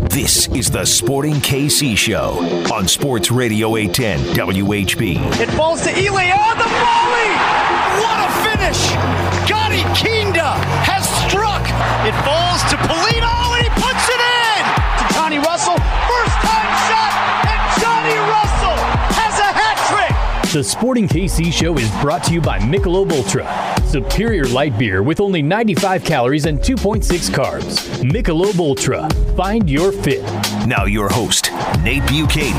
This is the Sporting KC Show on Sports Radio 810 WHB. It falls to Ilie on the volley. What a finish! Gadi Kinda has struck. It falls to Pulido and he puts it in. To Johnny Russell, first time shot, and Johnny Russell has a hat trick. The Sporting KC Show is brought to you by Michelob Ultra, superior light beer with only 95 calories and 2.6 carbs. Michelob Ultra, find your fit. Now your host, Nate Bukaty.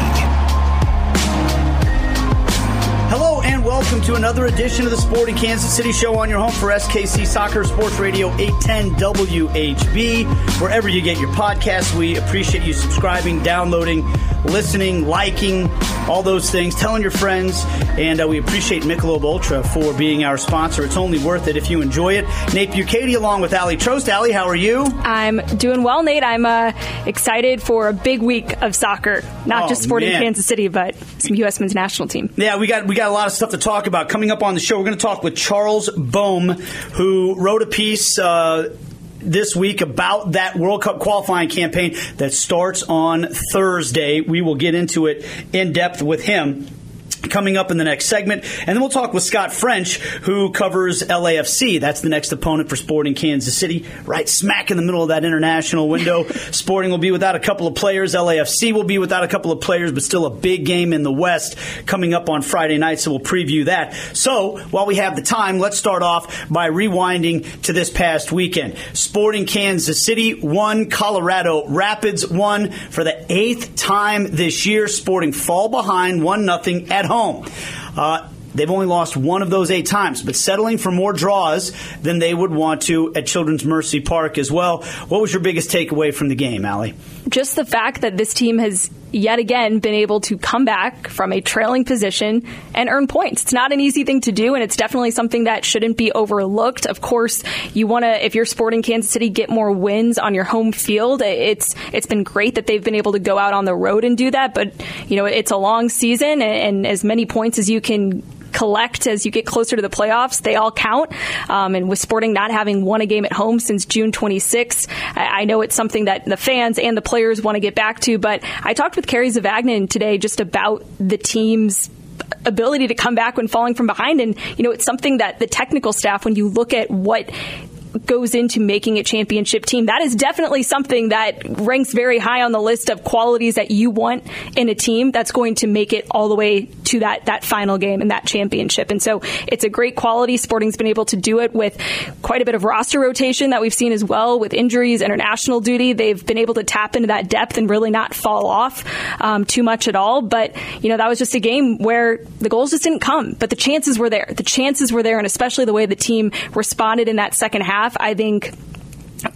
Hello and welcome to another edition of the Sporting Kansas City Show on your home for SKC Soccer Sports Radio 810 WHB. Wherever you get your podcasts, we appreciate you subscribing, downloading, listening, liking, all those things, telling your friends, and uh, we appreciate Michelob Ultra for being our sponsor. It's only worth it if you enjoy it. Nate Bukaty along with Aly Trost. Aly, how are you? I'm doing well, Nate. I'm uh, excited for a big week of soccer, not Oh, just Sporting man. Kansas City, but some U.S. men's national team. Yeah, we got we got a lot of stuff to talk about coming up on the show. We're going to talk with Charles Boehm, who wrote a piece. Uh, this week about that World Cup qualifying campaign that starts on Thursday. We will get into it in depth with him coming up in the next segment. And then we'll talk with Scott French, who covers LAFC. That's the next opponent for Sporting Kansas City, right smack in the middle of that international window. Sporting will be without a couple of players. LAFC will be without a couple of players, but still a big game in the West coming up on Friday night. So we'll preview that. So while we have the time, let's start off by rewinding to this past weekend. Sporting Kansas City won, Colorado Rapids won for the eighth time this year. Sporting fall behind one nothing at home. Uh, They've only lost one of those eight times, but settling for more draws than they would want to at Children's Mercy Park as well. What was your biggest takeaway from the game, Aly? Just the fact that this team has yet again been able to come back from a trailing position and earn points. It's not an easy thing to do, and it's definitely something that shouldn't be overlooked. Of course, you want to, if you're sporting Kansas City, get more wins on your home field. It's it's been great that they've been able to go out on the road and do that, but you know it's a long season, and, and as many points as you can collect as you get closer to the playoffs. They all count. Um, and with Sporting not having won a game at home since June 26, I, I know it's something that the fans and the players want to get back to. But I talked with Kerry Zavagnin today just about the team's ability to come back when falling from behind. And, you know, it's something that the technical staff, when you look at what goes into making a championship team. That is definitely something that ranks very high on the list of qualities that you want in a team that's going to make it all the way to that that final game and that championship. And so it's a great quality. Sporting's been able to do it with quite a bit of roster rotation that we've seen as well with injuries, international duty. They've been able to tap into that depth and really not fall off um, too much at all. But you know that was just a game where the goals just didn't come, but the chances were there. The chances were there, and especially the way the team responded in that second half. I think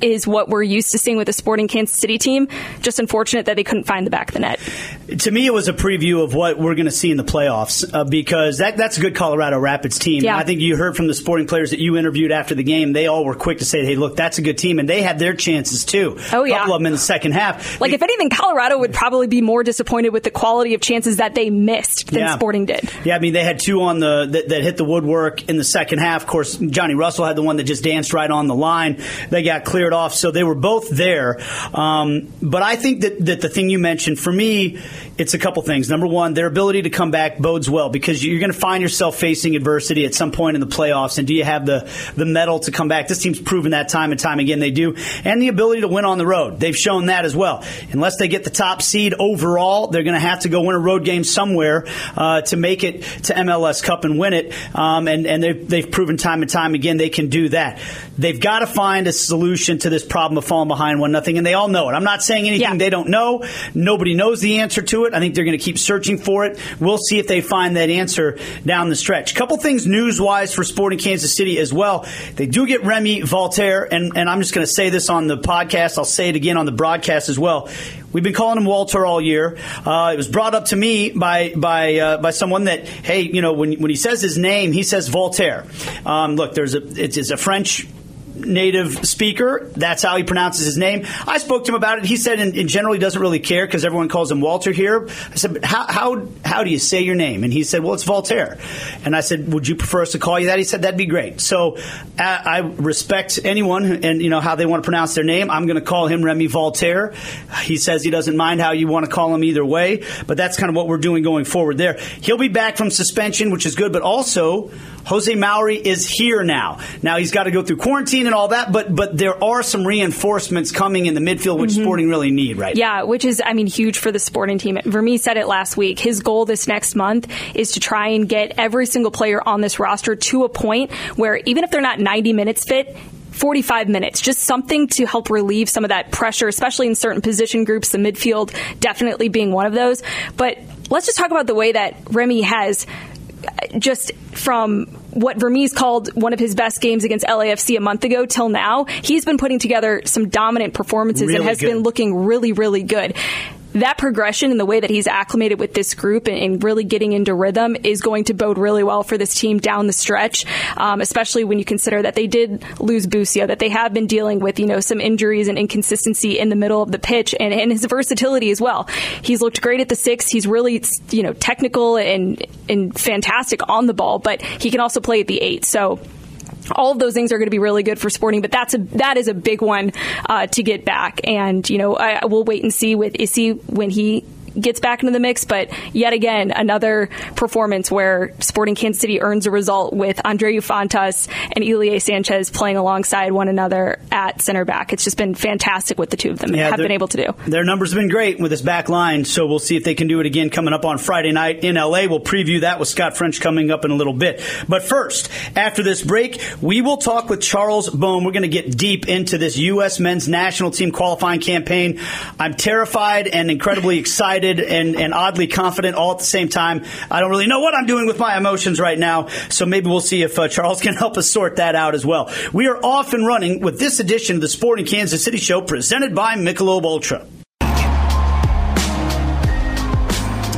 is what we're used to seeing with the Sporting Kansas City team. Just unfortunate that they couldn't find the back of the net. To me, it was a preview of what we're going to see in the playoffs uh, because that, that's a good Colorado Rapids team. Yeah. I think you heard from the sporting players that you interviewed after the game. They all were quick to say, hey, look, that's a good team. And they had their chances too. Oh, A yeah. couple of them in the second half. Like, if anything, Colorado would probably be more disappointed with the quality of chances that they missed than Yeah. Sporting did. Yeah, I mean they had two on the that, that hit the woodwork in the second half. Of course, Johnny Russell had the one that just danced right on the line. They got cleared off, so they were both there. Um, but I think that that the thing you mentioned for me, it's a couple things. Number one, their ability to come back bodes well because you're going to find yourself facing adversity at some point in the playoffs. And do you have the the mettle to come back? This team's proven that time and time again they do, and the ability to win on the road. They've shown that as well. Unless they get the top seed overall, they're going to have to go win a road game somewhere uh, to make it to MLS Cup and win it. Um, and and they've, they've proven time and time again they can do that. They've got to find a solution to this problem of falling behind one nothing, and they all know it. I'm not saying anything Yeah. they don't know. Nobody knows the answer to it. I think they're going to keep searching for it. We'll see if they find that answer down the stretch. Couple things news wise for Sporting Kansas City as well. They do get Remy Voltaire, and, and I'm just going to say this on the podcast. I'll say it again on the broadcast as well. We've been calling him Walter all year. Uh, it was brought up to me by by uh, by someone that hey, you know, when when he says his name, he says Voltaire. Um, look, there's a it's, it's a French native speaker. That's how he pronounces his name. I spoke to him about it. He said in, in general he doesn't really care because everyone calls him Walter here. I said, how, how, how do you say your name? And he said, well, it's Voltaire. And I said, would you prefer us to call you that? He said, that'd be great. So I, I respect anyone and, you know, how they want to pronounce their name. I'm going to call him Remy Voltaire. He says he doesn't mind how you want to call him either way, but that's kind of what we're doing going forward there. He'll be back from suspension, which is good, but also Jose Mauri is here now. Now he's got to go through quarantine and all that, but but there are some reinforcements coming in the midfield, which mm-hmm. Sporting really need right Yeah, which is, I mean, huge for the Sporting team. Vermes said it last week. His goal this next month is to try and get every single player on this roster to a point where even if they're not 90 minutes fit, 45 minutes, just something to help relieve some of that pressure, especially in certain position groups, the midfield definitely being one of those. But let's just talk about the way that Remy has just from what Vermes called one of his best games against LAFC a month ago till now, he's been putting together some dominant performances really and has good. been looking really, really good that progression and the way that he's acclimated with this group and, and, really getting into rhythm is going to bode really well for this team down the stretch, um, especially when you consider that they did lose Busio, that they have been dealing with, you know, some injuries and inconsistency in the middle of the pitch and, and his versatility as well. He's looked great at the six. He's really, you know, technical and, and fantastic on the ball, but he can also play at the eight. So, all of those things are going to be really good for Sporting, but that's a that is a big one uh, to get back. And you know, I, we'll wait and see with Issy when he gets back into the mix. But yet again, another performance where Sporting Kansas City earns a result with Andreu Fontàs and Ilie Sanchez playing alongside one another at center back. It's just been fantastic what the two of them yeah, have been able to do. Their numbers have been great with this back line, so we'll see if they can do it again coming up on Friday night in LA. We'll preview that with Scott French coming up in a little bit. But first, after this break, we will talk with Charles Boehm. We're going to get deep into this U.S. men's national team qualifying campaign. I'm terrified and incredibly excited excited and, and oddly confident all at the same time. I don't really know what I'm doing with my emotions right now, so maybe we'll see if uh, Charles can help us sort that out as well. We are off and running with this edition of the Sporting Kansas City Show presented by Michelob Ultra.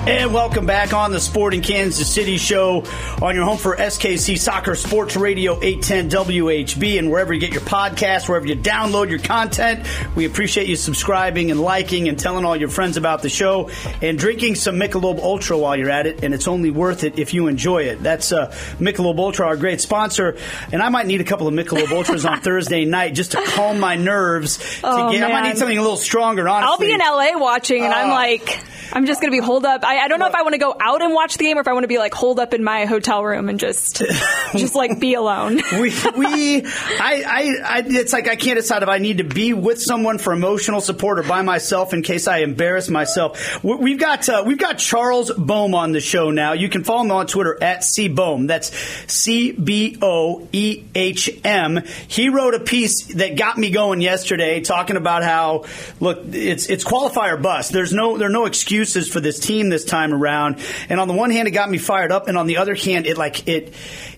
And welcome back on the Sporting Kansas City show on your home for SKC Soccer Sports Radio 810 WHB and wherever you get your podcasts, wherever you download your content. We appreciate you subscribing and liking and telling all your friends about the show and drinking some Michelob Ultra while you're at it. And it's only worth it if you enjoy it. That's uh, Michelob Ultra, our great sponsor. And I might need a couple of Michelob Ultras on Thursday night just to calm my nerves. Oh, get, I might need something a little stronger, honestly. I'll be in LA watching and uh, I'm like I'm just going to be holed up. I, I don't know if I want to go out and watch the game or if I want to be like holed up in my hotel room and just, just like be alone. we, we, I, I, I, it's like I can't decide if I need to be with someone for emotional support or by myself in case I embarrass myself. We've got, uh, we've got Charles Boehm on the show now. You can follow him on Twitter at C Boehm. That's C B O E H M. He wrote a piece that got me going yesterday talking about how, look, it's, it's qualifier bust. There's no, there's no excuses for this team this time around. And on the one hand, it got me fired up, and on the other hand, it like it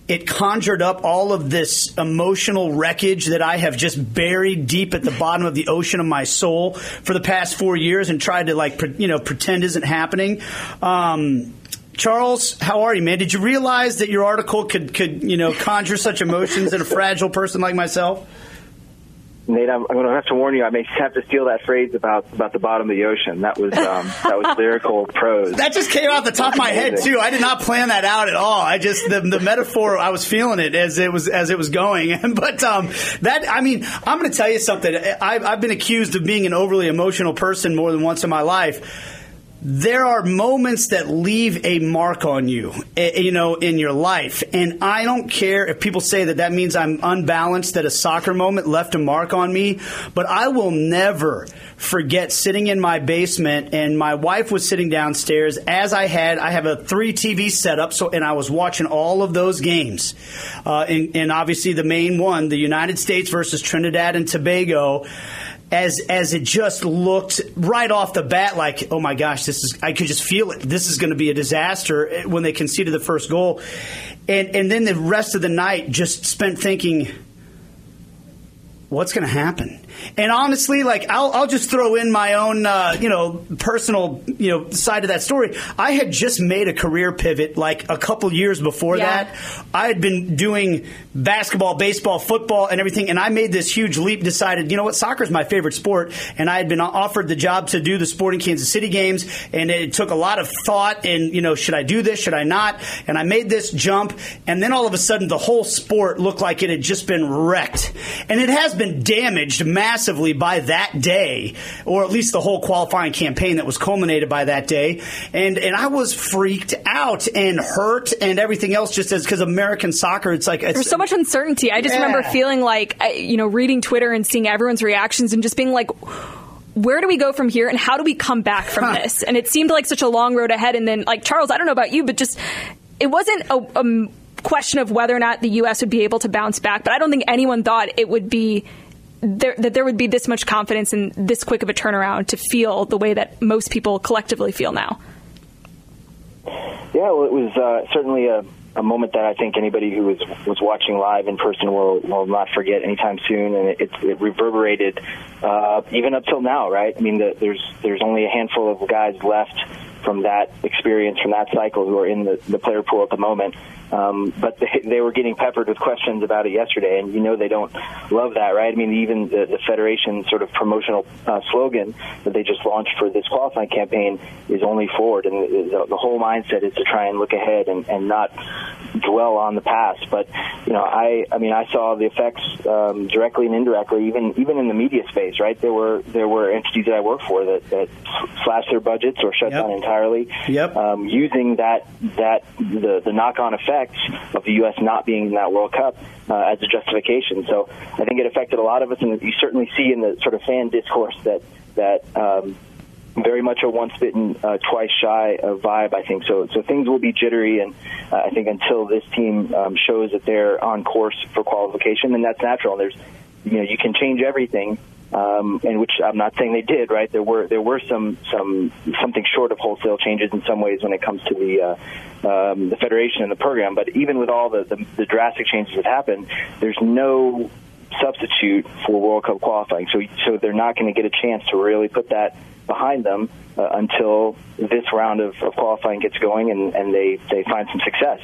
it conjured up all of this emotional wreckage that I have just buried deep at the bottom of the ocean of my soul for the past four years, and tried to like pre- you know pretend isn't happening. Um, Charles, how are you, man? Did you realize that your article could could you know conjure such emotions in a fragile person like myself? Nate, I'm, I'm going to have to warn you. I may have to steal that phrase about about the bottom of the ocean. That was um, that was lyrical prose. That just came out the top of my head too. I did not plan that out at all. I just the, the metaphor. I was feeling it as it was as it was going. but um, that I mean, I'm going to tell you something. I've, I've been accused of being an overly emotional person more than once in my life there are moments that leave a mark on you, eh, you know, in your life. And I don't care if people say that that means I'm unbalanced, that a soccer moment left a mark on me, but I will never forget sitting in my basement and my wife was sitting downstairs as I had, I have a three TV setup. So, and I was watching all of those games. Uh, and, and obviously the main one, the United States versus Trinidad and Tobago as as it just looked right off the bat like, oh my gosh, this is I could just feel it. This is going to be a disaster eh, when they conceded the first goal, and and then the rest of the night just spent thinking, what's going to happen? And honestly, like I'll, I'll just throw in my own, uh, you know, personal, you know, side of that story. I had just made a career pivot like a couple years before Yeah. that. I had been doing basketball, baseball, football, and everything, and I made this huge leap. Decided, you know what, soccer is my favorite sport, and I had been offered the job to do the Sporting Kansas City games, and it took a lot of thought. And you know, should I do this? Should I not? And I made this jump, and then all of a sudden, the whole sport looked like it had just been wrecked, and it has been damaged massively by that day, or at least the whole qualifying campaign that was culminated by that day. And and I was freaked out and hurt and everything else just as because American soccer, it's like it's, There's so much uncertainty. I just Yeah. remember feeling like, you know, reading Twitter and seeing everyone's reactions and just being like, where do we go from here and how do we come back from this? And it seemed like such a long road ahead. And then, like, Charles, I don't know about you, but just, it wasn't a question of whether or not the U.S. would be able to bounce back, but I don't think anyone thought it would be. There, that there would be this much confidence and this quick of a turnaround to feel the way that most people collectively feel now. Yeah, well, it was uh, certainly a, a moment that I think anybody who was was watching live in person will will not forget anytime soon, and it, it reverberated uh, even up till now. Right? I mean, the, there's there's only a handful of guys left from that experience, from that cycle, who are in the, the player pool at the moment. Um, but they, they were getting peppered with questions about it yesterday, and you know they don't love that, right? I mean, even the, the federation sort of promotional uh, slogan that they just launched for this qualifying campaign is only forward, and the, the whole mindset is to try and look ahead and, and not dwell on the past. But you know, I I mean, I saw the effects um, directly and indirectly, even even in the media space, right? There were there were entities that I work for that, that slashed their budgets or shut Yep. down entirely, Yep. um, using that that the the knock on effects of the U.S. not being in that World Cup uh, as a justification. So I think it affected a lot of us, and you certainly see in the sort of fan discourse that that. Um, very much a once bitten, uh, twice shy uh, vibe, I think. So, so things will be jittery, and uh, I think until this team um, shows that they're on course for qualification, and that's natural. There's, you know, you can change everything, um, and which I'm not saying they did. Right? There were there were some some something short of wholesale changes in some ways when it comes to the. Uh, um, the federation and the program, but even with all the, the, the drastic changes that happened, there's no substitute for World Cup qualifying. So, so they're not going to get a chance to really put that behind them uh, until this round of, of qualifying gets going and, and they, they find some success.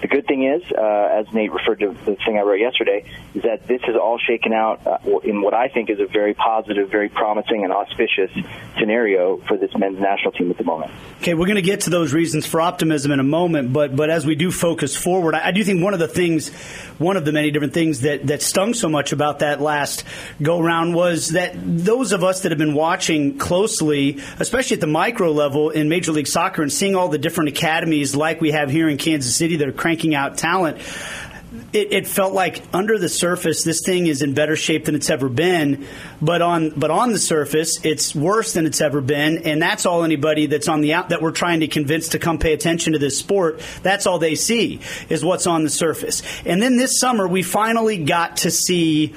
The good thing is, uh, as Nate referred to the thing I wrote yesterday, is that this is all shaken out uh, in what I think is a very positive, very promising, and auspicious scenario for this men's national team at the moment. Okay, we're going to get to those reasons for optimism in a moment, but but as we do focus forward, I, I do think one of the things, one of the many different things that that stung so much about that last go round was that those of us that have been watching closely, especially at the micro level in Major League Soccer, and seeing all the different academies like we have here in Kansas City that are cranking out talent. It, it felt like under the surface, this thing is in better shape than it's ever been. But on but on the surface, it's worse than it's ever been. And that's all anybody that's on the out that we're trying to convince to come pay attention to this sport. That's all they see is what's on the surface. And then this summer, we finally got to see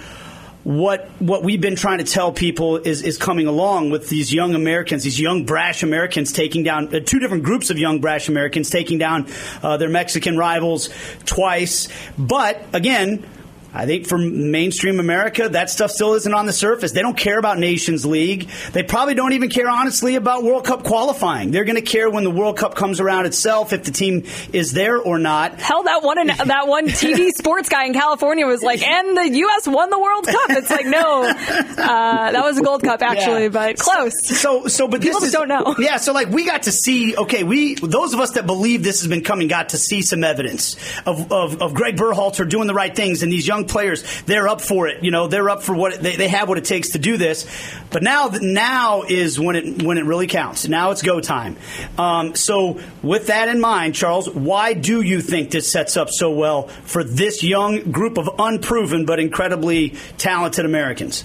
what what we've been trying to tell people is is coming along with these young Americans, these young brash Americans taking down uh, two different groups of young brash Americans taking down uh, their Mexican rivals twice. But again. I think for mainstream America, that stuff still isn't on the surface. They don't care about Nations League. They probably don't even care, honestly, about World Cup qualifying. They're going to care when the World Cup comes around itself, if the team is there or not. Hell, that one that one TV sports guy in California was like, and the U.S. won the World Cup. It's like, no, uh, that was a Gold Cup actually, Yeah. but close. So, so, but People this just is, don't know. Yeah, so like we got to see. Okay, we those of us that believe this has been coming got to see some evidence of of, of Greg Berhalter doing the right things, and these young players they're up for it. You know, they're up for what they, they have what it takes to do this. But now, now is when it when it really counts. Now it's go time. Um, so, with that in mind, Charles, why do you think this sets up so well for this young group of unproven but incredibly talented Americans?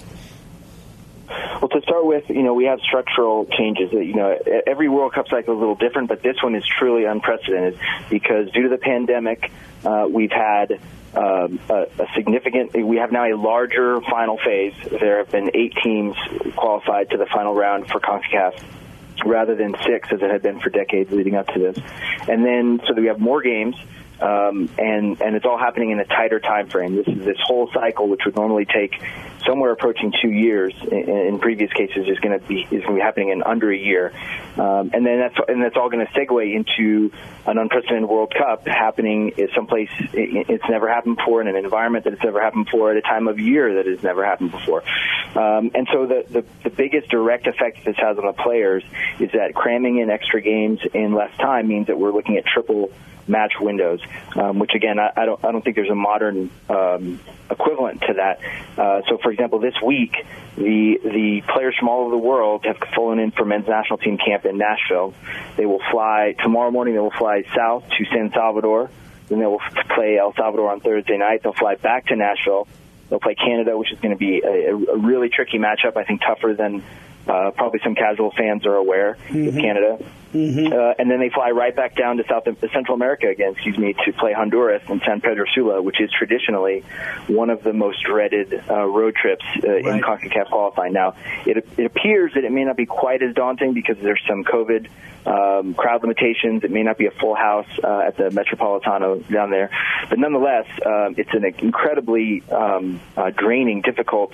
Well, to start with, you know, we have structural changes. That, you know, every World Cup cycle is a little different, but this one is truly unprecedented because due to the pandemic, uh, we've had um, a, a significant. We have now a larger final phase. There have been eight teams qualified to the final round for CONCACAF rather than six as it had been for decades leading up to this. And then so that we have more games. Um, and and it's all happening in a tighter time frame. This is this whole cycle, which would normally take somewhere approaching two years. In, in previous cases, is going to be is going to be happening in under a year, um, and then that's and that's all going to segue into an unprecedented World Cup happening someplace it's never happened before in an environment that it's never happened before at a time of year that has never happened before. Um, and so the, the the biggest direct effect this has on the players is that cramming in extra games in less time means that we're looking at triple match windows, um, which again I, I, don't I don't think there's a modern um, equivalent to that. Uh, so, for example, this week the the players from all over the world have flown in for men's national team camp in Nashville. They will fly tomorrow morning. They will fly south to San Salvador. Then they will play El Salvador on Thursday night. They'll fly back to Nashville. They'll play Canada, which is going to be a, a really tricky matchup. I think tougher than uh, probably some casual fans are aware mm-hmm. of Canada. Mm-hmm. Uh, and then they fly right back down to South Central America again, excuse me, to play Honduras and San Pedro Sula, which is traditionally one of the most dreaded uh, road trips uh, right. in CONCACAF qualifying. Now, it, it appears that it may not be quite as daunting because there's some COVID um, crowd limitations. It may not be a full house uh, at the Metropolitano down there, but nonetheless, uh, it's an incredibly um, uh, draining, difficult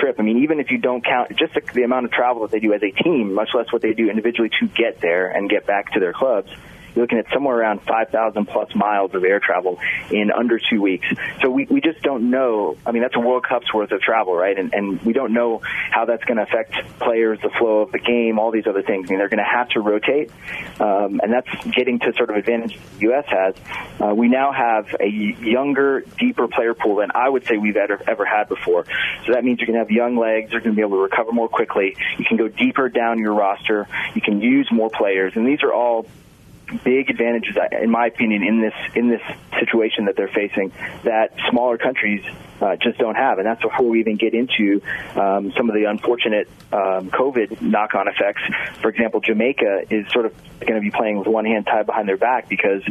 trip. I mean, even if you don't count just the, the amount of travel that they do as a team, much less what they do individually to get there and get back to their clubs, you're looking at somewhere around 5,000 plus miles of air travel in under two weeks. So we, we just don't know. I mean, that's a World Cup's worth of travel, right? And, and we don't know how that's going to affect players, the flow of the game, all these other things. I mean, they're going to have to rotate, um, and that's getting to sort of advantage the U.S. has. Uh, we now have a younger, deeper player pool than I would say we've ever, ever had before. So that means you can have young legs. They're going to be able to recover more quickly. You can go deeper down your roster. You can use more players, and these are all big advantages, uh, in my opinion, in this in this situation that they're facing that smaller countries uh, just don't have. And that's before we even get into um, some of the unfortunate um, COVID knock-on effects. For example, Jamaica is sort of going to be playing with one hand tied behind their back because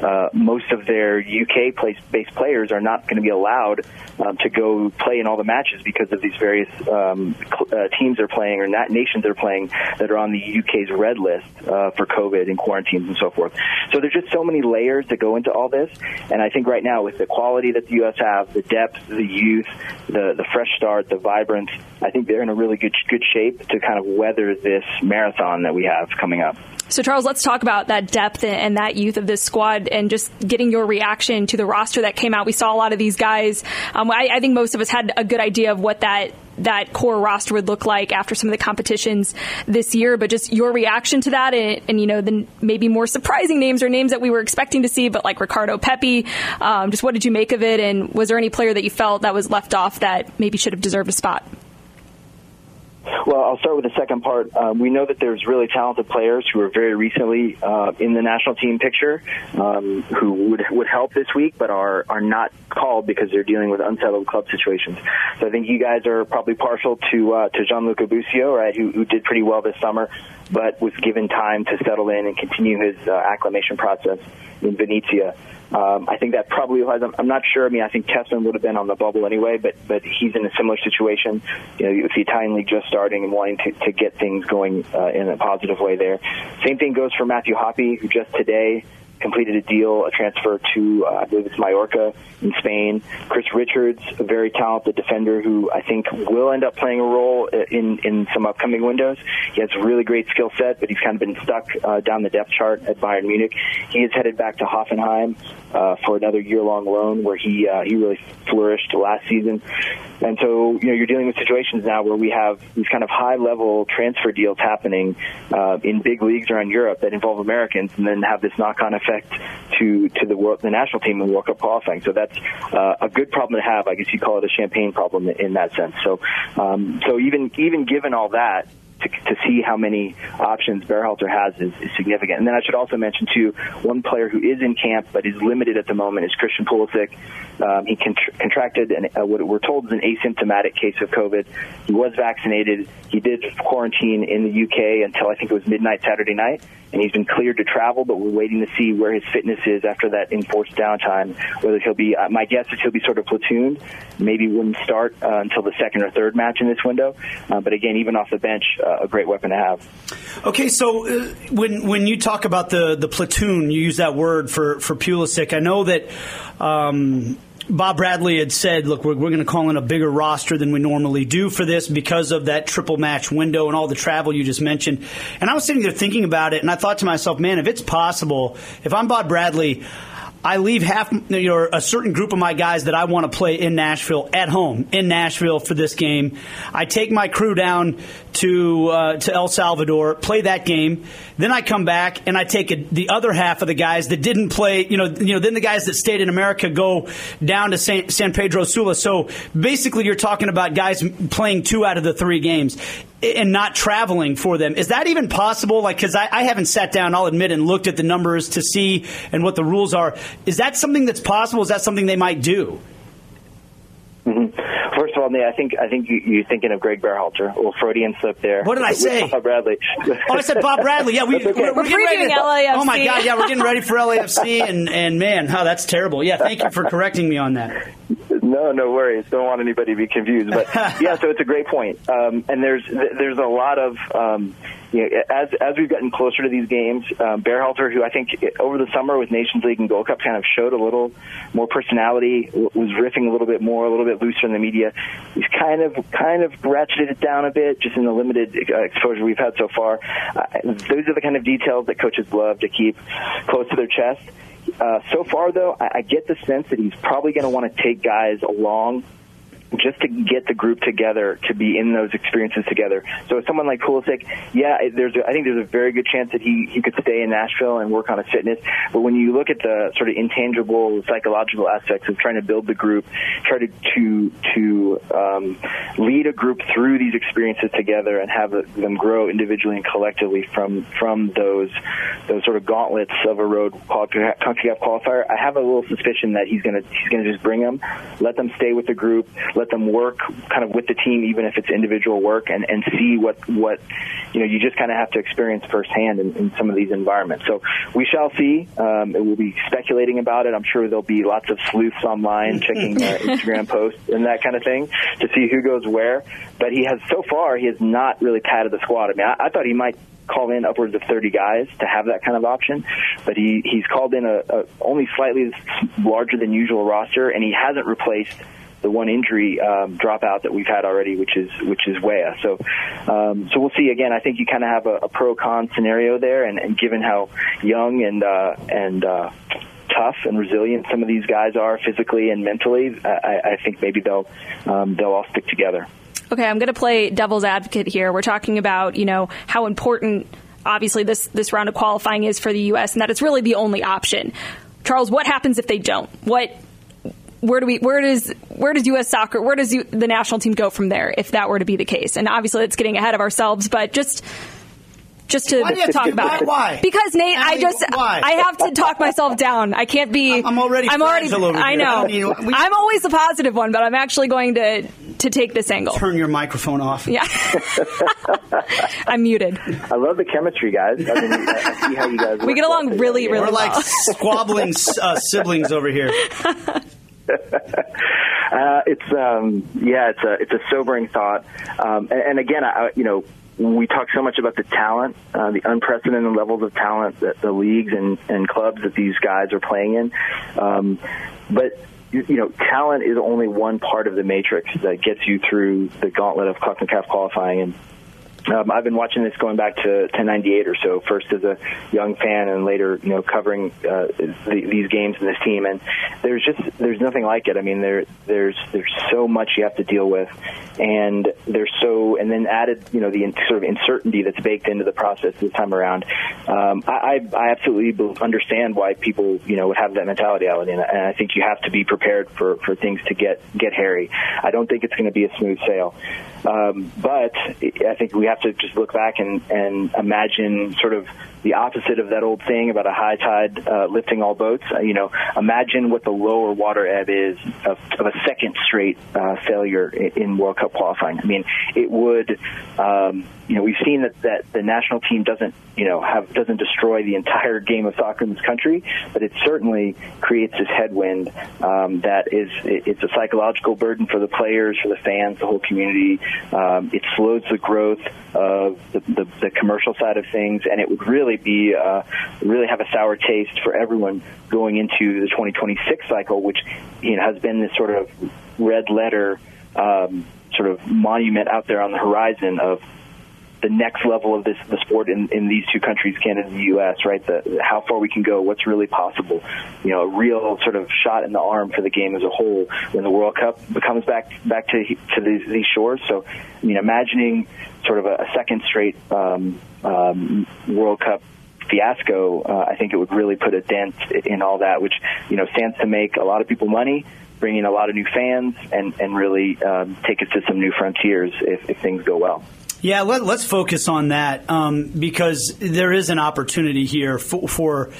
uh, most of their UK based players are not going to be allowed um, to go play in all the matches because of these various um, uh, teams they're playing or nat- nations they're playing that are on the UK's red list uh, for COVID and quarantines and so forth. So there's just so many layers that go into all this, and I think right now with the quality that the U.S. have, the depth, the youth, the the fresh start, the vibrance, I think they're in a really good good shape to kind of weather this marathon that we have coming up. So, Charles, let's talk about that depth and that youth of this squad and just getting your reaction to the roster that came out. We saw a lot of these guys. Um, I, I, think most of us had a good idea of what that that core roster would look like after some of the competitions this year, but just your reaction to that and, and you know, the maybe more surprising names or names that we were expecting to see, but like Ricardo Pepi, um, just what did you make of it? And was there any player that you felt that was left off that maybe should have deserved a spot? Well, I'll start with the second part. Um, we know that there's really talented players who are very recently uh, in the national team picture um, who would would help this week, but are are not called because they're dealing with unsettled club situations. So I think you guys are probably partial to uh, to Gianluca Busio, right? Who, who did pretty well this summer, but was given time to settle in and continue his uh, acclimation process in Venezia. Um, I think that probably was. I'm, I'm not sure. I mean, I think Tessmann would have been on the bubble anyway, but but he's in a similar situation. You know, with the Italian league just starting and wanting to, to get things going uh, in a positive way there. Same thing goes for Matthew Hoppe, who just today completed a deal, a transfer to, uh, I believe it's Mallorca in Spain. Chris Richards, a very talented defender who I think will end up playing a role in, in some upcoming windows. He has a really great skill set, but he's kind of been stuck uh, down the depth chart at Bayern Munich. He is headed back to Hoffenheim uh, for another year-long loan where he uh, he really flourished last season. And so, you know, you're dealing with situations now where we have these kind of high-level transfer deals happening uh, in big leagues around Europe that involve Americans, and then have this knock-on effect to to the world, the national team in World Cup qualifying. So that's uh, a good problem to have. I guess you call it a champagne problem in that sense. So, um, so even even given all that, to, to see how many options Berhalter has is, is, significant. And then I should also mention too, one player who is in camp but is limited at the moment is Christian Pulisic. Um, he contr- contracted an, uh, what we're told is an asymptomatic case of COVID. He was vaccinated. He did quarantine in the UK until I think it was midnight Saturday night, and he's been cleared to travel. But we're waiting to see where his fitness is after that enforced downtime. Whether he'll be, uh, my guess is he'll be sort of platooned. Maybe wouldn't start uh, until the second or third match in this window. Uh, but again, even off the bench, uh, a great weapon to have. Okay, so uh, when when you talk about the the platoon, you use that word for for Pulisic. I know that. Um, Bob Bradley had said, look, we're, we're going to call in a bigger roster than we normally do for this because of that triple match window and all the travel you just mentioned. And I was sitting there thinking about it, and I thought to myself, man, if it's possible, if I'm Bob Bradley, I leave half you know, a certain group of my guys that I want to play in Nashville at home in Nashville for this game. I take my crew down to uh, to El Salvador, play that game. Then I come back and I take a, the other half of the guys that didn't play. You know, you know. Then the guys that stayed in America go down to San, San Pedro Sula. So basically, you're talking about guys playing two out of the three games and not traveling for them. Is that even possible? Like, because I, I, haven't sat down, I'll admit, and looked at the numbers to see and what the rules are. Is that something that's possible? Is that something they might do? Mm-hmm. First of all, Nate, I think I think you, are thinking of Greg Berhalter. A little Freudian slip there. What did I say? Bob Bradley. oh, I said Bob Bradley. Yeah, we, okay. we're, we're previewing LAFC. Oh my God, yeah, we're getting ready for LAFC, and and man, how oh, that's terrible. Yeah, thank you for correcting me on that. No, no worries. Don't want anybody to be confused. But yeah, so it's a great point. Um, and there's there's a lot of um, you know, as as we've gotten closer to these games, um, Berhalter, who I think over the summer with Nations League and Gold Cup kind of showed a little more personality, was riffing a little bit more, a little bit looser in the media. He's kind of kind of ratcheted it down a bit, just in the limited uh, exposure we've had so far. Uh, those are the kind of details that coaches love to keep close to their chest. Uh, so far, though, I, I get the sense that he's probably going to want to take guys along just to get the group together to be in those experiences together. So someone like Pulisic, yeah, there's a, I think there's a very good chance that he he could stay in Nashville and work on his fitness. But when you look at the sort of intangible psychological aspects of trying to build the group, try to to to um, lead a group through these experiences together and have them grow individually and collectively from from those those sort of gauntlets of a road CONCACAF qualifier, I have a little suspicion that he's gonna he's gonna just bring them, let them stay with the group, let let them work kind of with the team, even if it's individual work, and, and see what what you know. You just kind of have to experience firsthand in, in some of these environments. So we shall see. Um, we'll be speculating about it. I'm sure there'll be lots of sleuths online checking uh, Instagram posts and that kind of thing to see who goes where. But he has so far he has not really padded the squad. I mean, I, I thought he might call in upwards of 30 guys to have that kind of option. But he, he's called in a, a only slightly larger than usual roster, and he hasn't replaced the one injury um, dropout that we've had already, which is which is Weah. So um, so we'll see. Again, I think you kind of have a, a pro con scenario there, and, and given how young and uh, and uh, tough and resilient some of these guys are physically and mentally, I, I think maybe they'll um, they'll all stick together. Okay, I'm going to play devil's advocate here. We're talking about you know how important obviously this this round of qualifying is for the U.S. and that it's really the only option. Charles, what happens if they don't? What where do we where does where does U.S. soccer where does the national team go from there if that were to be the case? And obviously, it's getting ahead of ourselves, but just just to talk about it. Why? Because Nate, I, I just why? I have to talk myself down. I can't be. I'm already. I'm already. I know. we, I'm always the positive one, but I'm actually going to to take this angle. Turn your microphone off. Yeah. I'm muted. I love the chemistry, guys. I mean, I see how you guys. We get along really, really. We're well. like squabbling uh, siblings over here. uh, it's um, yeah, it's a it's a sobering thought. Um, and, and again, I, you know, we talk so much about the talent, uh, the unprecedented levels of talent that the leagues and, and clubs that these guys are playing in. Um, but you know, talent is only one part of the matrix that gets you through the gauntlet of CONCACAF qualifying. And um, I've been watching this going back to, to 98 or so, first as a young fan and later, you know, covering uh, the, these games and this team. And there's just, there's nothing like it. I mean, there, there's, there's so much you have to deal with. And there's so, and then added, you know, the sort of uncertainty that's baked into the process this time around. Um, I, I absolutely understand why people, you know, would have that mentality, Alan. And I think you have to be prepared for, for things to get, get hairy. I don't think it's going to be a smooth sail. Um, but I think we have to just look back and, and imagine sort of the opposite of that old saying about a high tide uh, lifting all boats. Uh, you know, imagine what the lower water ebb is of, of a second straight uh, failure in, World Cup qualifying. I mean, it would. Um, you know, we've seen that, that the national team doesn't, you know, have doesn't destroy the entire game of soccer in this country, but it certainly creates this headwind um, that is it, it's a psychological burden for the players, for the fans, the whole community. Um, it slows the growth of the, the, the commercial side of things, and it would really be uh, really have a sour taste for everyone going into the 2026 cycle, which you know has been this sort of red letter um, sort of monument out there on the horizon of the next level of this the sport in, in these two countries, Canada and the U.S. Right, the how far we can go, what's really possible. You know, a real sort of shot in the arm for the game as a whole when the World Cup comes back back to to these, these shores. So, I mean, imagining sort of a, a second straight um, um, World Cup fiasco, uh, I think it would really put a dent in all that, which you know stands to make a lot of people money, bring in a lot of new fans, and and really um, take us to some new frontiers if, if things go well. Yeah, let, us focus on that um, because there is an opportunity here for, for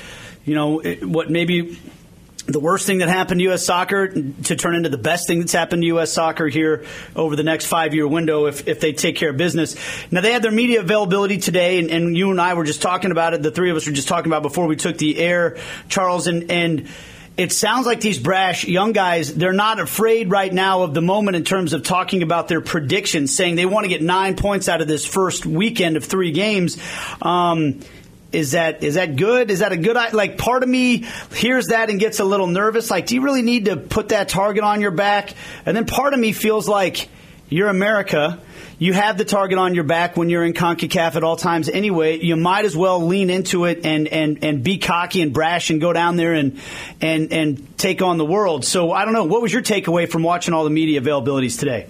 you know, what maybe the worst thing that happened to U.S. soccer to turn into the best thing that's happened to U.S. soccer here over the next five year window if, if they take care of business. Now, they had their media availability today, and, and you and I were just talking about it. The three of us were just talking about before we took the air, Charles, and, and it sounds like these brash young guys, they're not afraid right now of the moment in terms of talking about their predictions, saying they want to get nine points out of this first weekend of three games. Um, is that is that good? Is that a good like part of me hears that and gets a little nervous like do you really need to put that target on your back? And then part of me feels like you're America you have the target on your back when you're in CONCACAF at all times anyway. You might as well lean into it and, and, and be cocky and brash and go down there and, and, and take on the world. So I don't know. What was your takeaway from watching all the media availabilities today?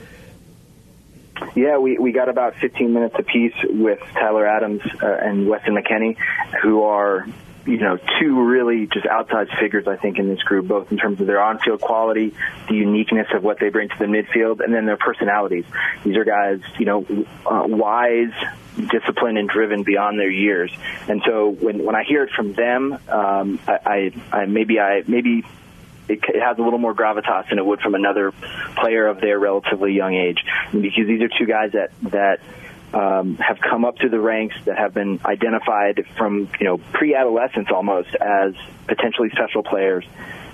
Yeah, we, we got about 15 minutes apiece with Tyler Adams uh, and Weston McKennie, who are you know, two really just outside figures, I think, in this group, both in terms of their on-field quality, the uniqueness of what they bring to the midfield, and then their personalities. These are guys, you know, uh, wise, disciplined, and driven beyond their years. And so when when I hear it from them, um, I, I, I maybe I maybe it has a little more gravitas than it would from another player of their relatively young age, because these are two guys that that um, have come up through the ranks that have been identified from you know pre-adolescence almost as potentially special players.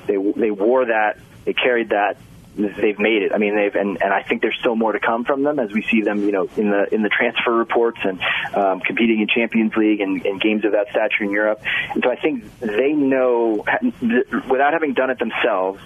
They they wore that, they carried that. They've made it. I mean, they've and, and I think there's still more to come from them as we see them, you know, in the in the transfer reports and um, competing in Champions League and, and games of that stature in Europe. And so I think they know, without having done it themselves,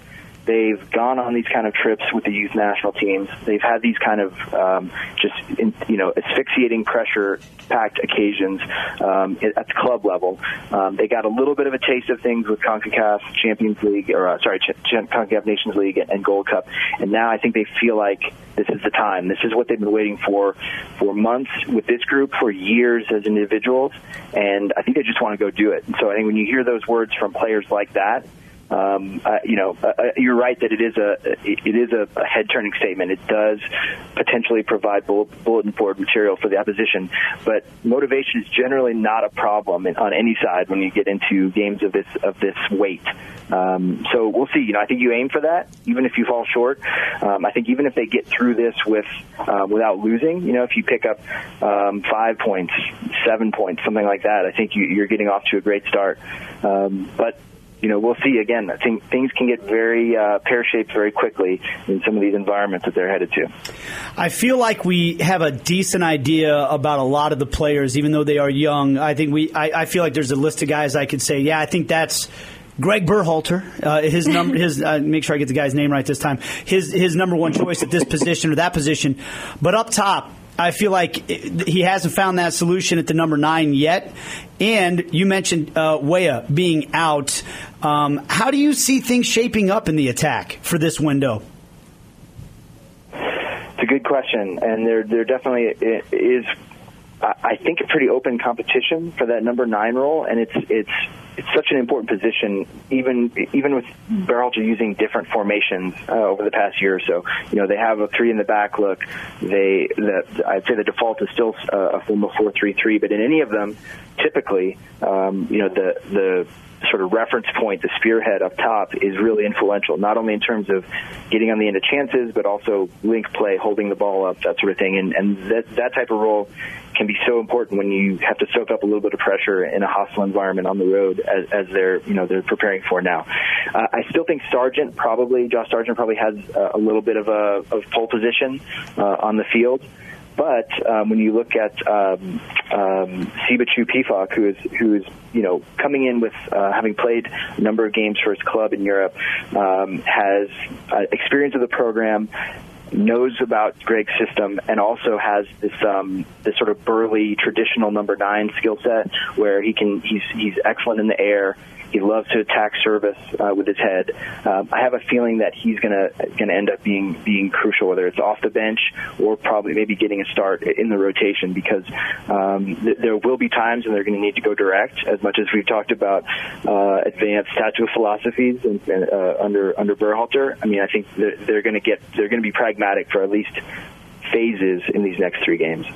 They've gone on these kind of trips with the youth national teams. They've had these kind of um, just in, you know asphyxiating pressure packed occasions um, at the club level. Um, they got a little bit of a taste of things with Concacaf Champions League or uh, sorry Ch- Concacaf Nations League and Gold Cup, and now I think they feel like this is the time. This is what they've been waiting for for months with this group, for years as individuals, and I think they just want to go do it. And so I think when you hear those words from players like that um, uh, you know, uh, uh, you're right that it is a it is a, a head turning statement. It does potentially provide bulletin board material for the opposition, but motivation is generally not a problem on any side when you get into games of this of this weight. Um, so we'll see. You know, I think you aim for that, even if you fall short. Um, I think even if they get through this with uh, without losing, you know, if you pick up um, five points, seven points, something like that, I think you, you're getting off to a great start. Um, but you know, we'll see again. I think things can get very uh, pear shaped very quickly in some of these environments that they're headed to. I feel like we have a decent idea about a lot of the players, even though they are young. I think we. I, I feel like there's a list of guys I could say, yeah, I think that's. Greg Berhalter, uh, his number, his uh, make sure I get the guy's name right this time. His his number one choice at this position or that position, but up top, I feel like he hasn't found that solution at the number nine yet. And you mentioned uh, Weah being out. Um, how do you see things shaping up in the attack for this window? It's a good question, and there there definitely is. I think a pretty open competition for that number nine role, and it's it's it's such an important position, even even with Berhalter using different formations uh, over the past year or so. You know, they have a three in the back look. They, the, I'd say the default is still uh, a form of four three three, but in any of them, typically, um, you know, the the sort of reference point, the spearhead up top, is really influential, not only in terms of getting on the end of chances, but also link play, holding the ball up, that sort of thing. And, and that, that type of role can be so important when you have to soak up a little bit of pressure in a hostile environment on the road as, as they're, you know, they're preparing for now. Uh, I still think Sargent probably, Josh Sargent probably has a, a little bit of a of pole position uh, on the field. but um, when you look at um, um, Siebatcheu Pefok, who is who is you know coming in with uh, having played a number of games for his club in Europe, um, has uh, experience of the program, knows about Greg's system and also has this um, this sort of burly traditional number nine skill set where he can he's he's excellent in the air. He loves to attack service uh, with his head. Um, I have a feeling that he's gonna gonna end up being being crucial, whether it's off the bench or probably maybe getting a start in the rotation, because um, th- there will be times when they're going to need to go direct. As much as we've talked about uh, advanced tactical philosophies and, uh, under under Berhalter, I mean, I think they're, they're going to get they're going to be pragmatic for at least phases in these next three games.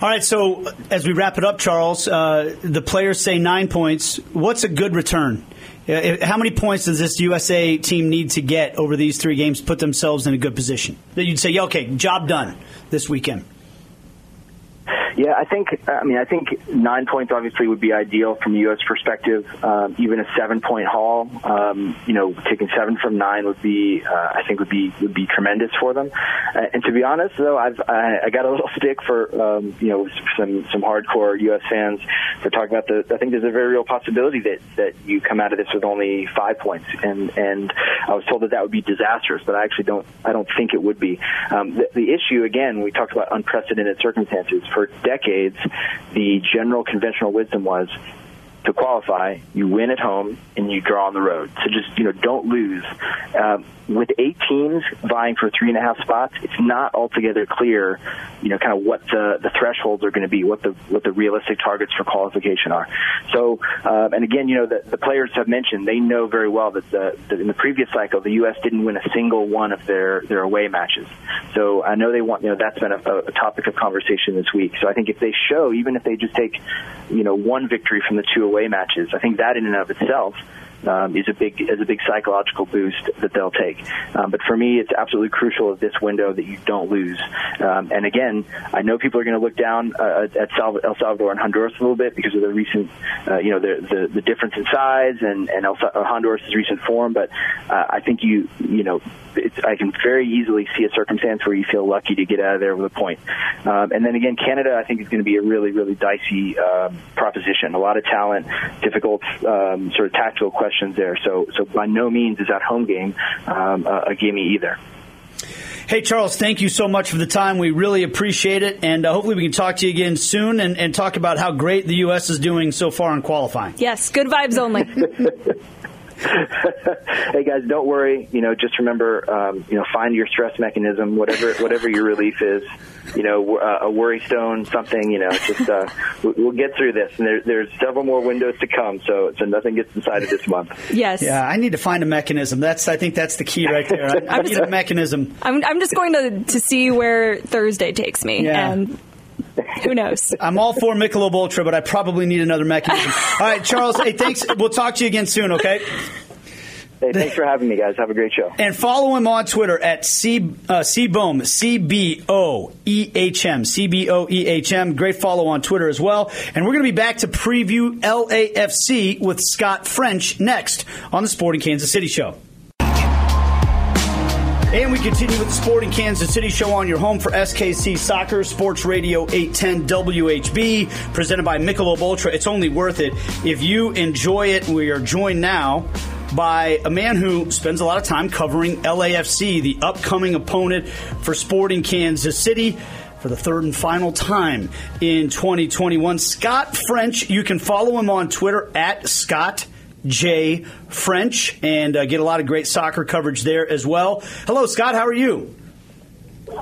All right, so as we wrap it up, Charles, uh, the players say nine points. What's a good return? Uh, how many points does this USA team need to get over these three games to put themselves in a good position? That you'd say, yeah, okay, job done this weekend. Yeah, I think. I mean, I think nine points obviously would be ideal from a U.S. perspective. Um, even a seven-point haul, um, you know, taking seven from nine would be, uh, I think, would be would be tremendous for them. Uh, and to be honest, though, I've I, I got a little stick for um, you know some some hardcore U.S. fans for talking about the. I think there's a very real possibility that that you come out of this with only five points, and and I was told that that would be disastrous, but I actually don't. I don't think it would be. Um, the, the issue again, we talked about unprecedented circumstances for decades, the general conventional wisdom was to qualify, you win at home and you draw on the road. So just you know, don't lose. Um, with eight teams vying for three and a half spots, it's not altogether clear, you know, kind of what the, the thresholds are going to be, what the what the realistic targets for qualification are. So, um, and again, you know, the, the players have mentioned they know very well that, the, that in the previous cycle, the U.S. didn't win a single one of their their away matches. So I know they want, you know, that's been a, a topic of conversation this week. So I think if they show, even if they just take, you know, one victory from the two away matches, I think that in and of itself um, is a big is a big psychological boost that they'll take. Um, but for me, it's absolutely crucial of this window that you don't lose. Um, and again, I know people are going to look down uh, at El Salvador and Honduras a little bit because of the recent, uh, you know, the, the, the difference in size and and El Honduras' recent form. But uh, I think you you know it's, I can very easily see a circumstance where you feel lucky to get out of there with a point. Um, and then again, Canada, I think is going to be a really, really dicey uh, proposition. A lot of talent, difficult um, sort of tactical questions there. So, so by no means is that home game um, a, a gimme either. Hey, Charles, thank you so much for the time. We really appreciate it. And uh, hopefully we can talk to you again soon and, and talk about how great the U.S. is doing so far in qualifying. Yes, good vibes only. hey guys, don't worry. You know, just remember, um, you know, find your stress mechanism, whatever whatever your relief is. You know, uh, a worry stone, something. You know, just uh, we'll get through this. And there, there's several more windows to come, so so nothing gets decided this month. Yes. Yeah, I need to find a mechanism. That's I think that's the key right there. I, I need a mechanism. I'm I'm just going to to see where Thursday takes me, Yeah. and who knows. I'm all for Michelob Ultra, but I probably need another mechanism. All right, Charles. Hey, thanks. We'll talk to you again soon. Okay. Hey, thanks for having me, guys. Have a great show. And follow him on Twitter at C uh, Cboehm, C B O E H M, C B O E H M. Great follow on Twitter as well. And we're going to be back to preview LAFC with Scott French next on the Sporting Kansas City Show. And we continue with the Sporting Kansas City Show on your home for SKC Soccer, Sports Radio 810 WHB, presented by Michelob Ultra. It's only worth it if you enjoy it. We are joined now by a man who spends a lot of time covering LAFC, the upcoming opponent for Sporting Kansas City for the third and final time in 2021. Scott French, you can follow him on Twitter at Scott J French and uh, get a lot of great soccer coverage there as well. Hello, Scott. How are you?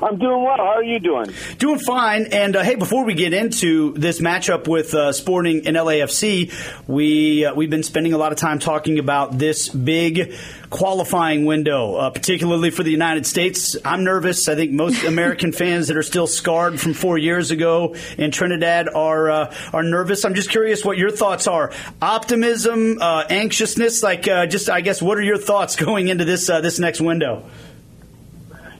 I'm doing well. How are you doing? Doing fine. And uh, hey, before we get into this matchup with uh, Sporting and LAFC, we uh, we've been spending a lot of time talking about this big qualifying window, uh, particularly for the United States. I'm nervous. I think most American fans that are still scarred from four years ago in Trinidad are uh, are nervous. I'm just curious what your thoughts are. Optimism, uh, anxiousness, like just I guess, what are your thoughts going into this this next window?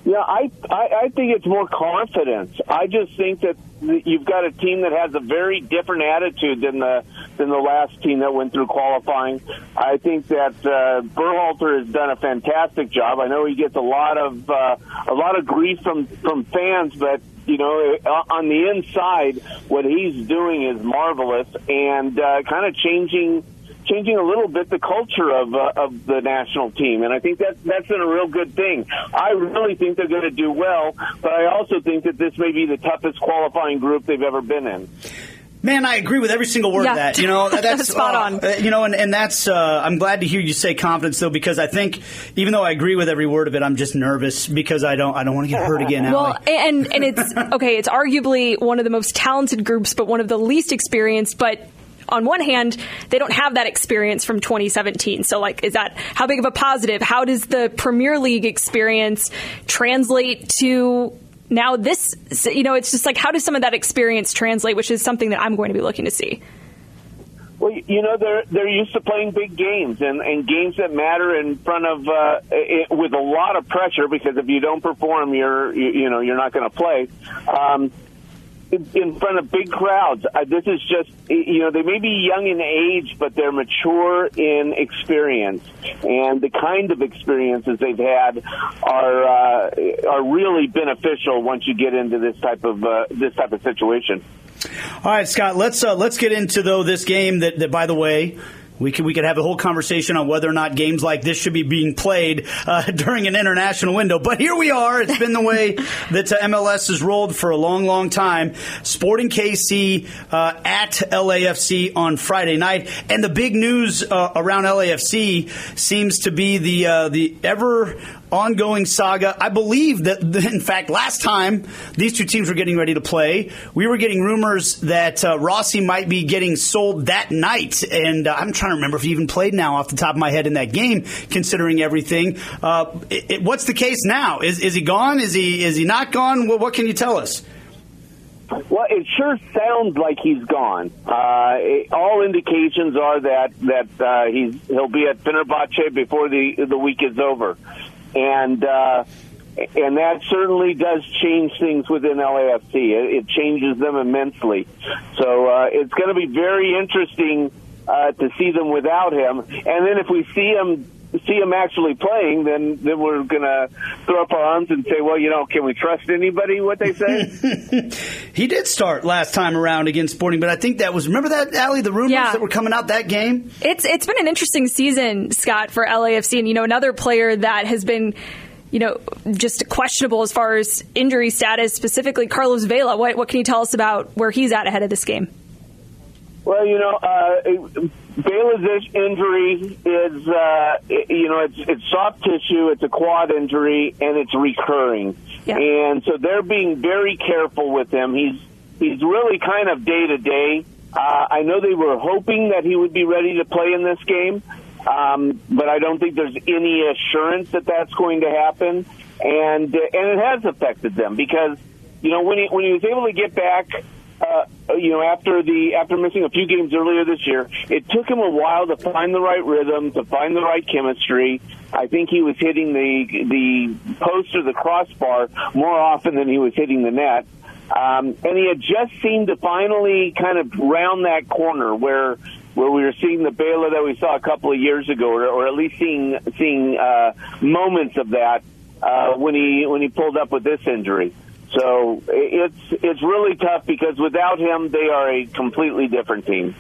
Yeah, I, I I think it's more confidence. I just think that you've got a team that has a very different attitude than the than the last team that went through qualifying. I think that uh, Berhalter has done a fantastic job. I know he gets a lot of uh, a lot of grief from from fans, but you know, uh, on the inside, what he's doing is marvelous and uh, kind of changing changing a little bit the culture of uh, of the national team, and I think that that's been a real good thing. I really think they're going to do well, but I also think that this may be the toughest qualifying group they've ever been in. Man, I agree with every single word Yeah. of that. You know, that's Spot on. uh, you know, and, and that's. Uh, I'm glad to hear you say confidence though, because I think even though I agree with every word of it, I'm just nervous because I don't. I don't want to get hurt again. Well, Aly. and and it's okay. It's arguably one of the most talented groups, but one of the least experienced. But on one hand, they don't have that experience from 2017. So, like, is that how big of a positive? How does the Premier League experience translate to? Now this, you know, it's just like how does some of that experience translate, which is something that I'm going to be looking to see. Well, you know they're they're used to playing big games and, and games that matter in front of uh, it, with a lot of pressure because if you don't perform, you're you, you know you're not going to play. Um, in- front of big crowds, uh, this is just you know they may be young in age, but they're mature in experience, and the kind of experiences they've had are uh, are really beneficial once you get into this type of uh, this type of situation. All right, Scott. Let's uh, let's get into though this game that, that by the way. We could, we could have a whole conversation on whether or not games like this should be being played uh, during an international window. But here we are. It's been the way that uh, MLS has rolled for a long, long time. Sporting KC uh, at LAFC on Friday night, and the big news uh, around LAFC seems to be the uh, the ever ongoing saga. I believe that, in fact, last time these two teams were getting ready to play, we were getting rumors that uh, Rossi might be getting sold that night. And uh, I'm trying to remember if he even played now off the top of my head in that game, considering everything. Uh, it, it- what's the case now? Is, is he gone? Is he is he not gone? What, what can you tell us? Well, it sure sounds like he's gone. Uh, it, all indications are that that uh, he's he'll be at Fenerbahce before the the week is over, and uh, and that certainly does change things within LAFC. It, it changes them immensely. So uh, it's going to be very interesting uh, to see them without him, and then if we see him. See him actually playing, then then we're gonna throw up our arms and say, well, you know, can we trust anybody? What they say? He did start last time around against Sporting, but I think that was remember that Aly the rumors Yeah. that were coming out that game. It's it's been an interesting season, Scott, for LAFC, and you know another player that has been. You know, just questionable as far as injury status, specifically Carlos Vela. What, what can you tell us about where he's at ahead of this game? Well, you know, uh, Vela's injury is, uh, you know, it's, it's soft tissue, it's a quad injury, and it's recurring. Yeah. And so they're being very careful with him. He's he's really kind of day to day. Uh, I know they were hoping that he would be ready to play in this game, um, but I don't think there's any assurance that that's going to happen. And uh, and it has affected them because you know when he when he was able to get back uh, you know, after the after missing a few games earlier this year, it took him a while to find the right rhythm, to find the right chemistry. I think he was hitting the the post or the crossbar more often than he was hitting the net. Um, and he had just seemed to finally kind of round that corner where where we were seeing the Vela that we saw a couple of years ago, or, or at least seeing seeing uh, moments of that uh, when he when he pulled up with this injury. So it's it's really tough because without him, they are a completely different team.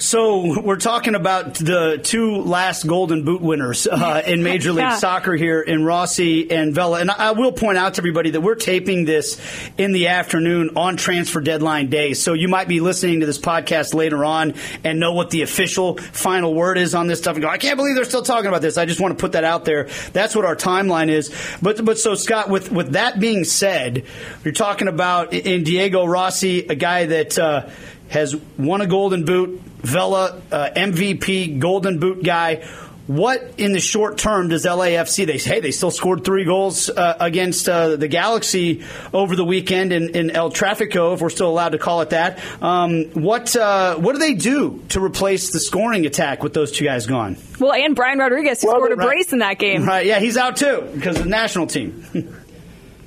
So we're talking about the two last Golden Boot winners uh, in Major League Yeah. Soccer here in Rossi and Vela. And I will point out to everybody that we're taping this in the afternoon on transfer deadline day. So you might be listening to this podcast later on and know what the official final word is on this stuff and go, I can't believe they're still talking about this. I just want to put that out there. That's what our timeline is. But but so Scott, with with that being said, you're talking about in Diego Rossi, a guy that. Uh, has won a Golden Boot, Vela uh, MVP, Golden Boot guy. What in the short term does LAFC? They hey, they still scored three goals uh, against uh, the Galaxy over the weekend in, in El Trafico, if we're still allowed to call it that. Um, what uh, what do they do to replace the scoring attack with those two guys gone? Well, and Brian Rodriguez, who Well, scored a right. brace in that game. Right? Yeah, he's out too because of the national team.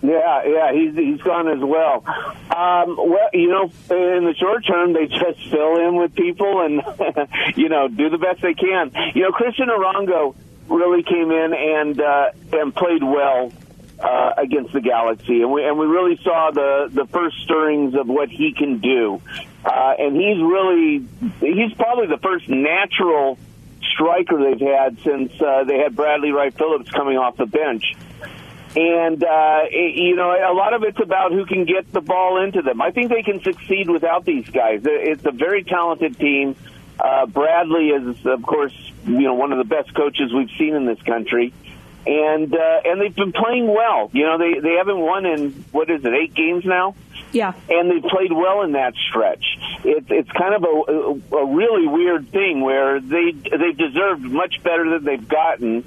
Yeah, yeah, he's he's gone as well. Um, well, you know, in the short term, they just fill in with people and you know do the best they can. You know, Cristian Arango really came in and uh, and played well uh, against the Galaxy, and we and we really saw the the first stirrings of what he can do. Uh, and he's really he's probably the first natural striker they've had since uh, they had Bradley Wright Phillips coming off the bench. And, uh, it, you know, a lot of it's about who can get the ball into them. I think they can succeed without these guys. It's a very talented team. Uh, Bradley is, of course, you know, one of the best coaches we've seen in this country. And, uh, and they've been playing well. You know, they, they haven't won in, what is it, eight games now? Yeah. And they played well in that stretch. It's it's kind of a, a really weird thing where they they deserved much better than they've gotten.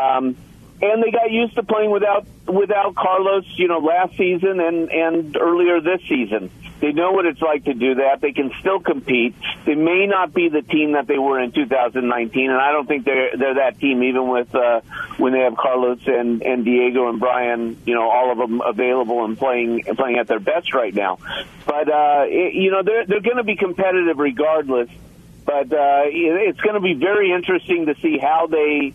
Um, and they got used to playing without without Carlos, you know, last season and and earlier this season. They know what it's like to do that. They can still compete. They may not be the team that they were in 2019, and I don't think they're they're that team even with uh, when they have Carlos and and Diego and Brian, you know, all of them available and playing playing at their best right now. But uh, it, you know, they're they're going to be competitive regardless. But uh, it's going to be very interesting to see how they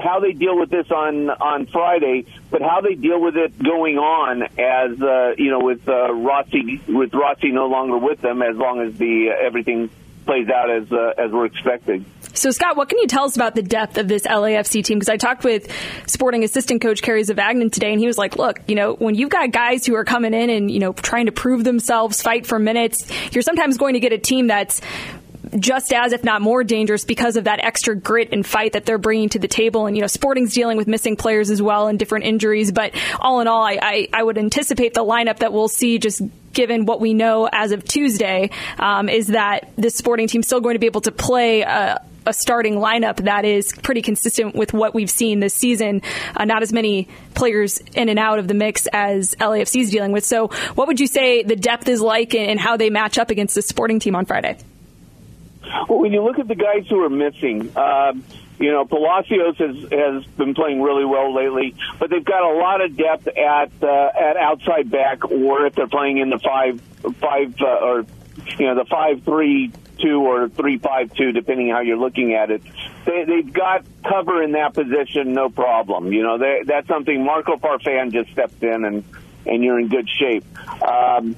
how they deal with this on on Friday, but how they deal with it going on as uh, you know with uh, Rossi with Rossi no longer with them as long as the uh, everything plays out as uh, as we're expecting. So, Scott, what can you tell us about the depth of this LAFC team? Because I talked with sporting assistant coach Kerry Zavagnin today, and he was like, look, you know, when you've got guys who are coming in and, you know, trying to prove themselves, fight for minutes, you're sometimes going to get a team that's just as, if not more, dangerous because of that extra grit and fight that they're bringing to the table. And you know, Sporting's dealing with missing players as well and different injuries. But all in all, I, I, I would anticipate the lineup that we'll see just given what we know as of Tuesday, um, is that this sporting team still going to be able to play a, a, starting lineup that is pretty consistent with what we've seen this season. Uh, not as many players in and out of the mix as LAFC is dealing with. So, what would you say the depth is like and how they match up against the sporting team on Friday? Well, when you look at the guys who are missing, um, you know, Palacios has has been playing really well lately, but they've got a lot of depth at uh, at outside back, or if they're playing in the five five uh, or you know the five three two or three five two, depending how you're looking at it. They, they've got cover in that position, no problem. You know, they, that's something Marco Farfan just stepped in, and and you're in good shape. Um,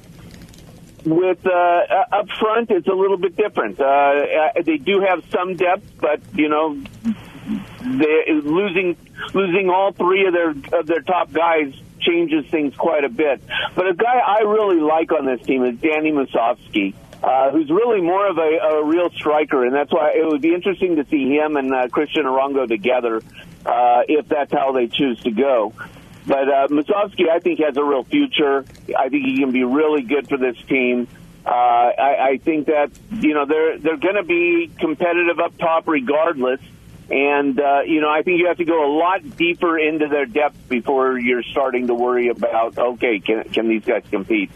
with uh, uh, up front, it's a little bit different. Uh, uh, they do have some depth, but you know, they losing losing all three of their of their top guys changes things quite a bit. But a guy I really like on this team is Danny Musovski. Uh, who's really more of a, a real striker, and that's why it would be interesting to see him and uh, Cristian Arango together uh, if that's how they choose to go. But uh, Musovski, I think, has a real future. I think he can be really good for this team. Uh, I, I think that you know they're they're going to be competitive up top regardless. And uh, you know, I think you have to go a lot deeper into their depth before you're starting to worry about okay, can can these guys compete?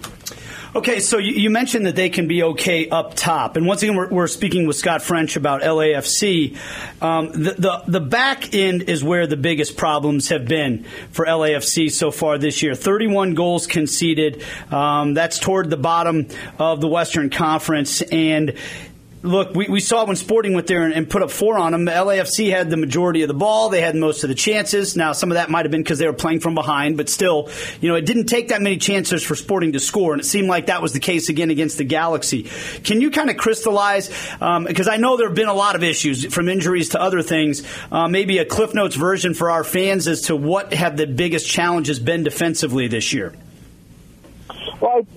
Okay, so you, mentioned that they can be okay up top, and once again, we're, we're speaking with Scott French about LAFC. Um, the, the, the back end is where the biggest problems have been for LAFC so far this year. Thirty-one goals conceded. Um, that's toward the bottom of the Western Conference, and look, we, we saw when Sporting went there and, and, put up four on them. The LAFC had the majority of the ball. They had most of the chances. Now, some of that might have been because they were playing from behind, but still, you know, it didn't take that many chances for Sporting to score, and it seemed like that was the case again against the Galaxy. Can you kind of crystallize, because um, I know there have been a lot of issues from injuries to other things, uh, maybe a Cliff Notes version for our fans as to what have the biggest challenges been defensively this year? Well,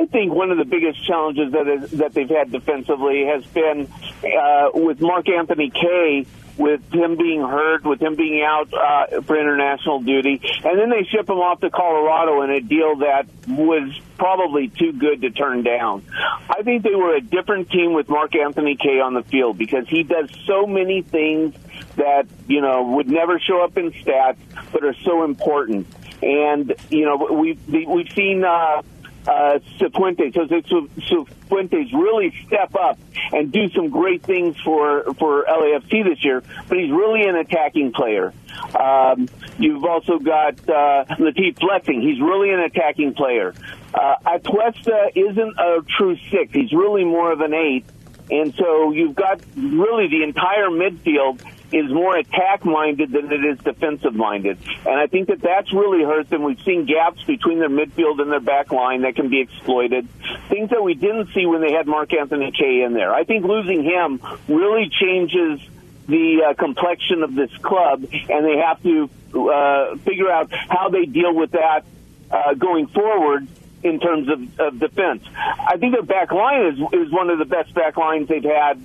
I, think one of the biggest challenges that is, that they've had defensively has been uh, with Mark Anthony Kaye with him being hurt, with him being out uh, for international duty, and then they ship him off to Colorado in a deal that was probably too good to turn down. I think they were a different team with Mark Anthony Kaye on the field because he does so many things that you know would never show up in stats, but are so important. And you know we've we've seen. Uh, uh, Cifuentes, Jose Cifuentes really step up and do some great things for for LAFC this year. But he's really an attacking player. Um, you've also got uh, Latif Blessing. He's really an attacking player. Uh, Atuesta isn't a true six. He's really more of an eight. And so you've got really the entire midfield is more attack minded than it is defensive minded. And I think that that's really hurt them. We've seen gaps between their midfield and their back line that can be exploited. Things that we didn't see when they had Mark Anthony Kaye in there. I think losing him really changes the uh, complexion of this club, and they have to uh, figure out how they deal with that uh, going forward in terms of, of defense. I think their back line is is one of the best back lines they've had,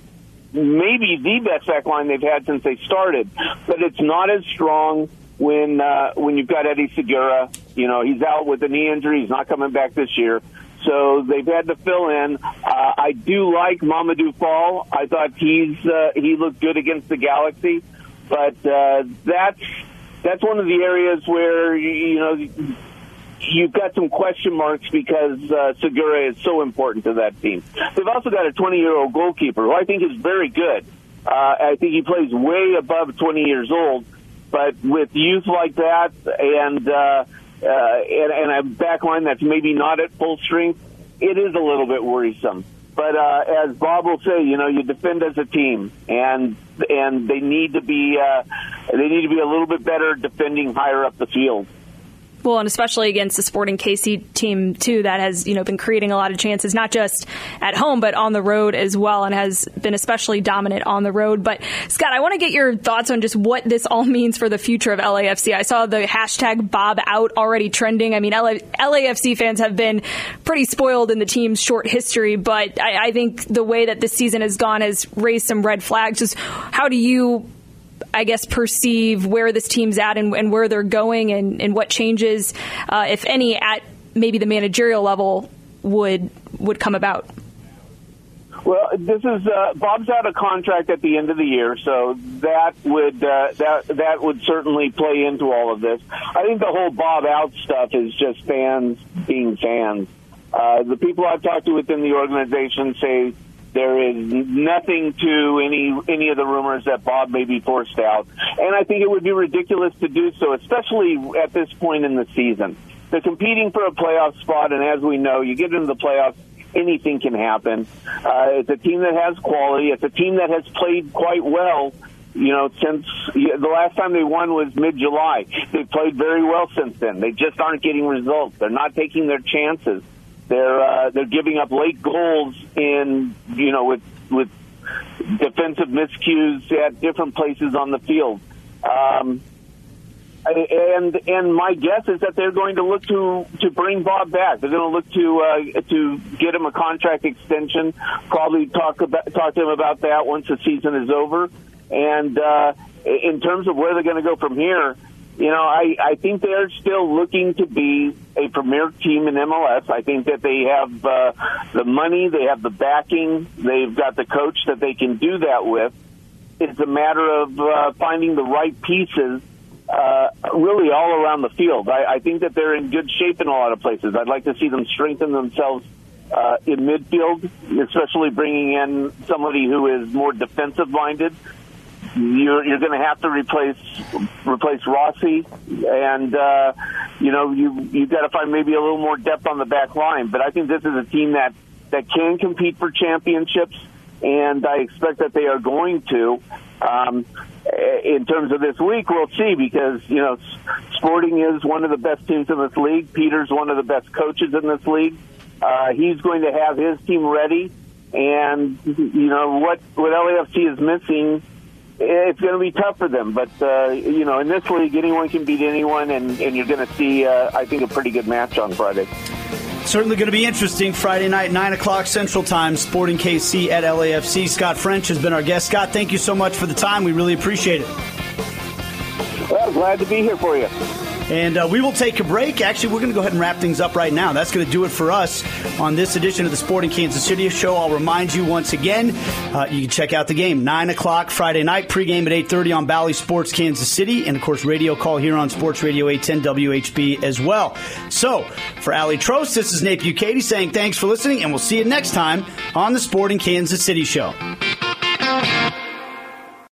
maybe the best back line they've had since they started. But it's not as strong when uh, when you've got Eddie Segura. You know, he's out with a knee injury. He's not coming back this year. So they've had to fill in. Uh, I do like Mamadou Fall. I thought he's uh, he looked good against the Galaxy, but uh, that's that's one of the areas where you know you've got some question marks because uh, Segura is so important to that team. They've also got a 20 year old goalkeeper who I think is very good. Uh, I think he plays way above 20 years old, but with youth like that and uh, uh, and, and a back line that's maybe not at full strength, it is a little bit worrisome. But uh, as Bob will say, you know, you defend as a team, and and they need to be uh, they need to be a little bit better defending higher up the field. Well, and especially against the Sporting KC team too, that has you know been creating a lot of chances, not just at home but on the road as well, and has been especially dominant on the road. But Scott, I want to get your thoughts on just what this all means for the future of LAFC. I saw the hashtag Bob out already trending. I mean, LA, LAFC fans have been pretty spoiled in the team's short history, but I, I think the way that this season has gone has raised some red flags. Just how do you I guess, perceive where this team's at and, and where they're going and, and what changes, uh, if any, at maybe the managerial level would would come about? Well, this is uh, Bob's out of contract at the end of the year, so that would uh, that that would certainly play into all of this. I think the whole Bob out stuff is just fans being fans. Uh, the people I've talked to within the organization say there is nothing to any any of the rumors that Bob may be forced out, and I think it would be ridiculous to do so, especially at this point in the season. They're competing for a playoff spot, and as we know, you get into the playoffs, anything can happen. Uh, it's a team that has quality. It's a team that has played quite well you know, since the last time they won was mid July. They've played very well since then. They just aren't getting results. They're not taking their chances. They're uh, they're giving up late goals in you know with with defensive miscues at different places on the field. Um, and and my guess is that they're going to look to to bring Bob back. They're going to look to uh, to get him a contract extension. Probably talk about talk to him about that once the season is over. And uh, in terms of where they're going to go from here, you know, I, I think they're still looking to be a premier team in MLS. I think that they have uh, the money, they have the backing, they've got the coach that they can do that with. It's a matter of uh, finding the right pieces uh, really all around the field. I, I think that they're in good shape in a lot of places. I'd like to see them strengthen themselves uh, in midfield, especially bringing in somebody who is more defensive minded you're, you're going to have to replace replace Rossi, and uh, you know you you've got to find maybe a little more depth on the back line. But I think this is a team that that can compete for championships, and I expect that they are going to. Um, in terms of this week, we'll see because you know Sporting is one of the best teams in this league. Peter's one of the best coaches in this league. Uh, he's going to have his team ready, and you know what what LAFC is missing it's going to be tough for them. But uh, you know, in this league, anyone can beat anyone, and, and you're going to see, uh, I think, a pretty good match on Friday. Certainly going to be interesting. Friday night, 9 o'clock Central Time, Sporting KC at LAFC. Scott French has been our guest. Scott, thank you so much for the time. We really appreciate it. Well, glad to be here for you. And uh, we will take a break. Actually, we're going to go ahead and wrap things up right now. That's going to do it for us on this edition of the Sporting Kansas City show. I'll remind you once again, uh, you can check out the game nine o'clock Friday night, pregame at eight thirty on Bally Sports Kansas City, and of course radio call here on Sports Radio eight ten WHB as well. So for Aly Trost, this is Nate Bukaty saying thanks for listening, and we'll see you next time on the Sporting Kansas City show.